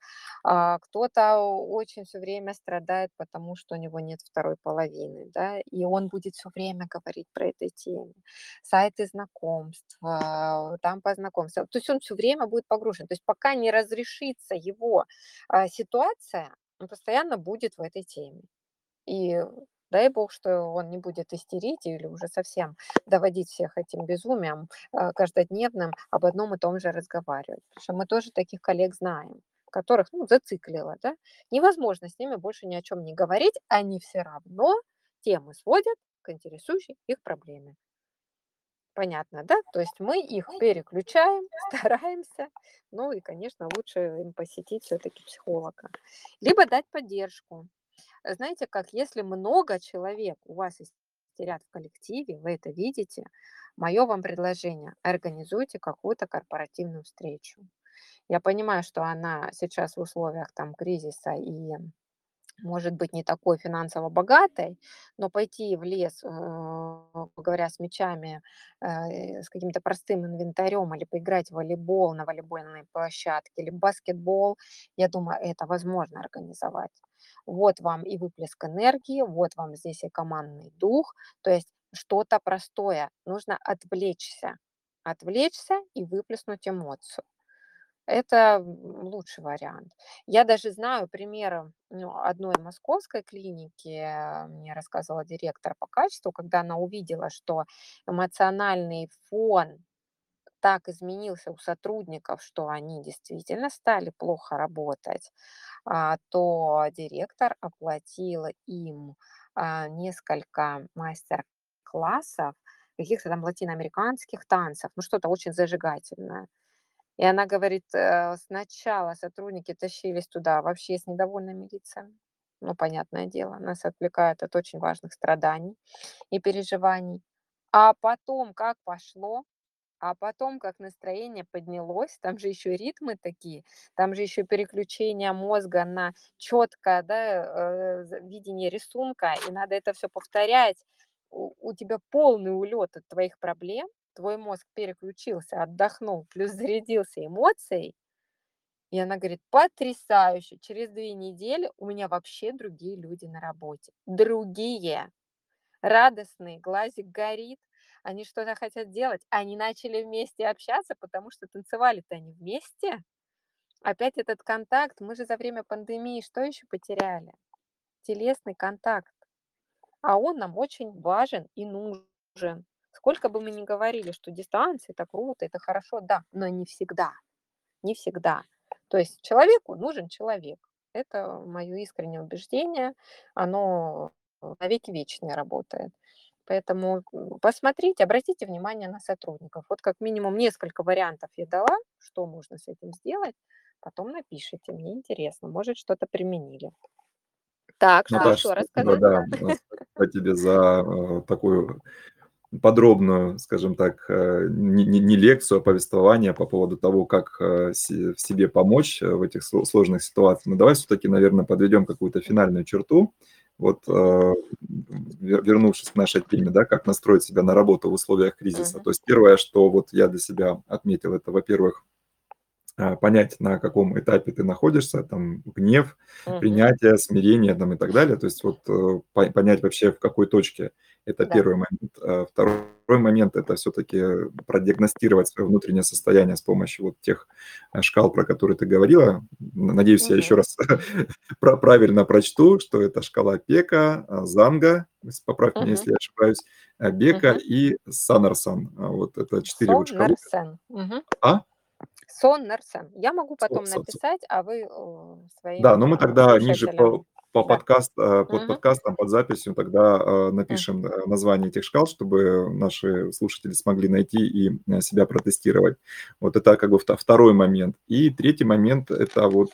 А, кто-то очень всё время страдает, потому что у него нет второй половины, да, и он будет всё время говорить про этой теме. Сайты знакомств, а, там познакомься. То есть он всё время будет погружен. То есть пока не разрешится его, а, ситуация, он постоянно будет в этой теме. И дай бог, что он не будет истерить или уже совсем доводить всех этим безумием, а, каждодневным об одном и том же разговаривать. Потому что мы тоже таких коллег знаем, которых, ну, зациклило, да. Невозможно с ними больше ни о чём не говорить, они все равно темы сводят к интересующей их проблеме. Понятно, да? То есть мы их переключаем, стараемся. Ну и, конечно, лучше им посетить всё-таки психолога. Либо дать поддержку. Знаете как, если много человек у вас истерят в коллективе, вы это видите, моё вам предложение: организуйте какую-то корпоративную встречу. Я понимаю, что она сейчас в условиях там кризиса и может быть не такой финансово богатой, но пойти в лес, э, говоря, с мячами, э, с каким-то простым инвентарем или поиграть в волейбол на волейбольной площадке или баскетбол, я думаю, это возможно организовать. Вот вам и выплеск энергии, вот вам здесь и командный дух. То есть что-то простое. Нужно отвлечься. Отвлечься и выплеснуть эмоцию. Это, лучший вариант. Я даже знаю примеры, ну, одной московской клиники, мне рассказывала директор по качеству, когда она увидела, что эмоциональный фон так изменился у сотрудников, что они действительно стали плохо работать, а, то директор оплатила им, а, несколько мастер-классов каких-то там латиноамериканских танцев, ну, что-то очень зажигательное. И она говорит, э, сначала сотрудники тащились туда вообще с недовольными лицами. Ну, понятное дело, нас отвлекает от очень важных страданий и переживаний. А потом как пошло, а потом как настроение поднялось, там же еще ритмы такие, там же еще переключение мозга на чёткое, да, э, видение рисунка, и надо это всё повторять. У у тебя полный улёт от твоих проблем, твой мозг переключился, отдохнул, плюс зарядился эмоцией. И она говорит, потрясающе, через две недели у меня вообще другие люди на работе. Другие. Радостные, глазик горит, они что-то хотят делать. Они начали вместе общаться, потому что танцевали-то они вместе. Опять этот контакт. Мы же за время пандемии что еще потеряли? Телесный контакт. А он нам очень важен и нужен. Сколько бы мы ни говорили, что дистанция это круто, это хорошо, да, но не всегда. Не всегда. То есть человеку нужен человек. Это мое искреннее убеждение. Оно навеки вечное работает. Поэтому посмотрите, обратите внимание на сотрудников. Вот как минимум несколько вариантов я дала, что можно с этим сделать. Потом напишите, мне интересно, может что-то применили. Так, что Наташ, еще рассказать? да, э, спасибо тебе за э, такую подробную, скажем так, э, не, не- лекцию, а повествование по поводу того, как э, в себе помочь э, в этих сло- сложных ситуациях. Но давай все-таки, наверное, подведем какую-то финальную черту. Вот вер- вернувшись к нашей теме, да, как настроить себя на работу в условиях кризиса. Мгм. То есть первое, что вот я для себя отметил, это, во-первых, понять, на каком этапе ты находишься, там, гнев, Мгм. принятие, смирение там, и так далее. То есть вот э, по- понять вообще, в какой точке. Это Да. первый момент. А Второй момент– это все-таки продиагностировать свое внутреннее состояние с помощью вот тех э, шкал, про которые ты говорила. Надеюсь, я Мгм. еще раз правильно прочту, что это шкала Пека, а, Занга, поправь меня, если я ошибаюсь, а, Бека и Санарсан. А Вот это четыре вот шкалы. А? Соннерсен. Я могу потом Со- со- со- написать, а вы своим Да, но мы а, тогда ниже по, по Да. подкаст, э, под Мгм. подкастом, под записью тогда э, напишем э, название этих шкал, чтобы наши слушатели смогли найти и себя протестировать. Вот это как бы вто- второй момент. И третий момент– это вот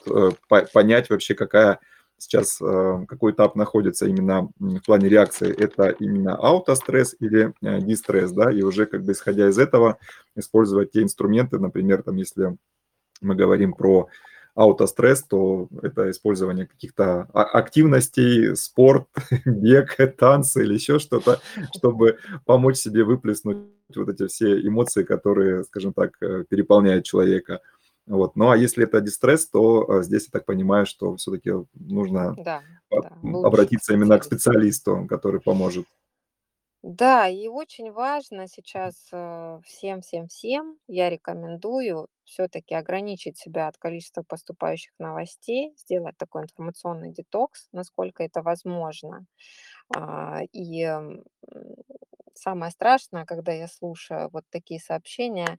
по- понять вообще, какая сейчас, э, какой этап находится именно в плане реакции. Это именно аутостресс или э, дистресс, да, и уже как бы исходя из этого использовать те инструменты, например, там, если мы говорим про аутостресс, то это использование каких-то а- активностей, спорт, бег, танцы или еще что-то, чтобы помочь себе выплеснуть вот эти все эмоции, которые, скажем так, э, переполняют человека. Вот. Ну а если это дистресс, то э, здесь я так понимаю, что все-таки нужно Да, да, обратиться именно к специалисту. который поможет. Да, и очень важно сейчас э, всем, всем, всем, я рекомендую все-таки ограничить себя от количества поступающих новостей, сделать такой информационный детокс, насколько это возможно. А, И самое страшное, когда я слушаю вот такие сообщения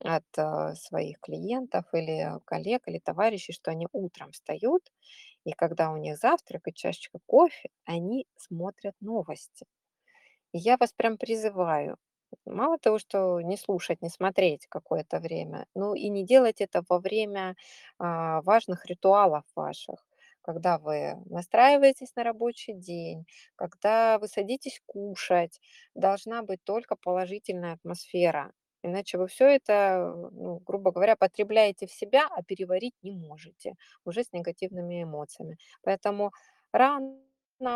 от э, своих клиентов или коллег или товарищей, что они утром встают, и когда у них завтрак и чашечка кофе, они смотрят новости. И я вас прям призываю, мало того, что не слушать, не смотреть какое-то время, ну и не делать это во время а, важных ритуалов ваших, когда вы настраиваетесь на рабочий день, когда вы садитесь кушать, должна быть только положительная атмосфера. Иначе вы все это, ну, грубо говоря, потребляете в себя, а переварить не можете уже с негативными эмоциями. Поэтому рано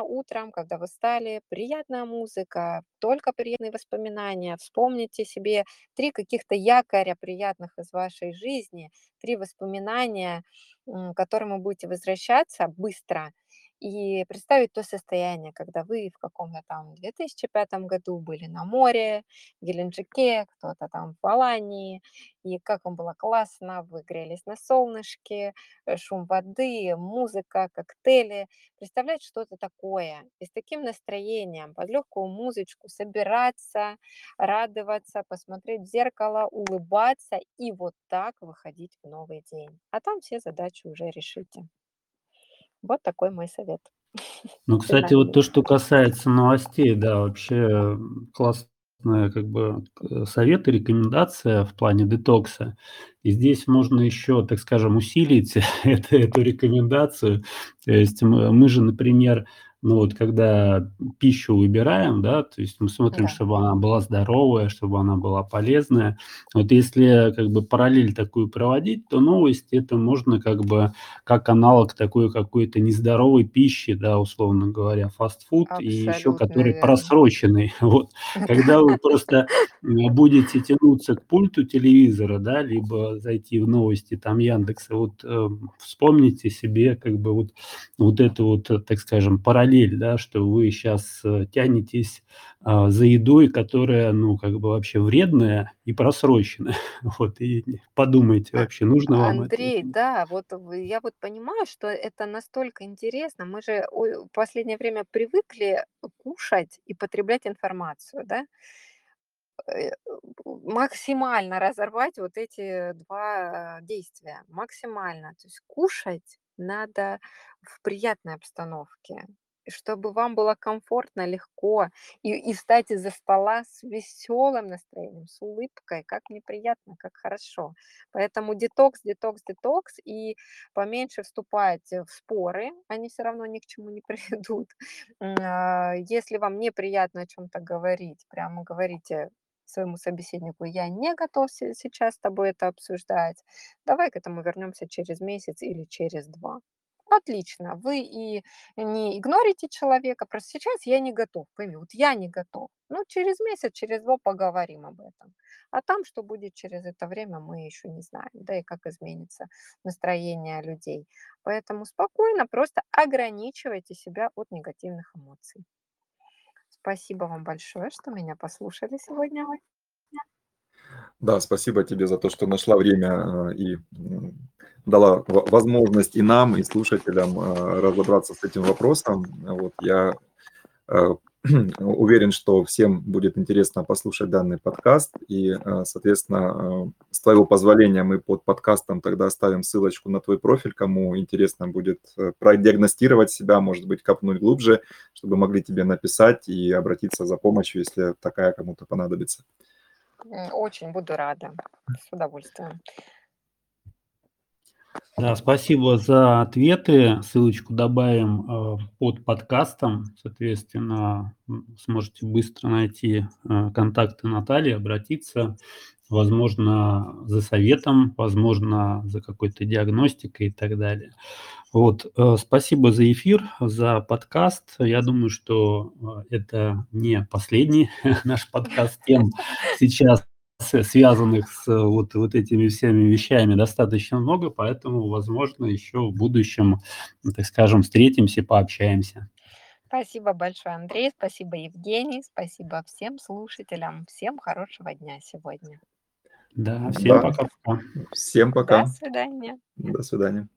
утром, когда вы встали, приятная музыка, только приятные воспоминания. Вспомните себе три каких-то якоря приятных из вашей жизни, три воспоминания, к которым вы будете возвращаться быстро и представить то состояние, когда вы в каком-то там 2005 году были на море, в Геленджике, кто-то там в Алании, и как вам было классно, вы грелись на солнышке, э, шум воды, музыка, коктейли, представлять что-то такое. И с таким настроением, под легкую музычку собираться, радоваться, посмотреть в зеркало, улыбаться и вот так выходить в новый день. А там все задачи уже решите. Вот такой мой совет. Ну, кстати, вот то, что касается новостей, да, вообще классная как бы к- совет и рекомендация в плане детокса. И здесь можно еще, так скажем, усилить это, эту рекомендацию. То есть мы, мы же, например, ну вот когда пищу выбираем, да, то есть мы смотрим, Да. чтобы она была здоровая, чтобы она была полезная. Вот если как бы параллель такую проводить, то новость это можно как бы как аналог такой какой-то нездоровой пищи, да, условно говоря, фастфуд и еще Абсолютно который верно. просроченный. Вот. Когда вы просто м, будете тянуться к пульту телевизора, да, либо зайти в новости там Яндекса, вот э, вспомните себе как бы вот, вот эту вот, э, так скажем, параллель, да, что вы сейчас тянетесь а, за едой, которая, ну, как бы вообще вредная и просроченная. Вот, и подумайте А, вообще, нужно вам это. Андрей, да, вот я вот понимаю, что это настолько интересно. Мы же в последнее время привыкли кушать и потреблять информацию, да? Э, максимально разорвать вот эти 2 действия. Максимально. То есть кушать надо в приятной обстановке, чтобы вам было комфортно, легко, и и встать из-за стола с веселым настроением, с улыбкой. Как мне приятно, как хорошо. Поэтому детокс, детокс, детокс, и поменьше вступать в споры, они все равно ни к чему не приведут. А, если вам неприятно о чем то говорить, прямо говорите своему собеседнику: "Я не готов се сейчас с тобой это обсуждать. Давай к этому вернемся через месяц или через 2". Отлично, вы и не игнорите человека, просто сейчас я не готов, пойми, вот я не готов. Ну, через месяц, через 2 поговорим об этом. А там, что будет через это время, мы еще не знаем, да и как изменится настроение людей. Поэтому спокойно просто ограничивайте себя от негативных эмоций. Спасибо вам большое, что меня послушали сегодня. Да, спасибо тебе за то, что нашла время а, и дала во- возможность и нам, и слушателям а, разобраться с этим вопросом. Вот я а, уверен, что всем будет интересно послушать данный подкаст, и, соответственно, с твоего позволения мы под подкастом тогда оставим ссылочку на твой профиль, кому интересно будет э, продиагностировать себя, может быть, копнуть глубже, чтобы могли тебе написать и обратиться за помощью, если такая кому-то понадобится. Очень буду рада. С удовольствием. Да, спасибо за ответы. Ссылочку добавим э, под подкастом. Соответственно, сможете быстро найти э, контакты Натальи, обратиться, возможно, за советом, возможно, за какой-то диагностикой и так далее. Вот, э, спасибо за эфир, за подкаст. Я думаю, что э, это не последний наш подкаст тем сейчас связанных с э, вот, вот этими всеми вещами достаточно много, поэтому, возможно, еще в будущем, так скажем, встретимся, пообщаемся. Спасибо большое, Андрей. Спасибо, Евгений. Спасибо всем слушателям. Всем хорошего дня сегодня. Да, всем Да, пока-пока. всем До пока. свидания. До свидания.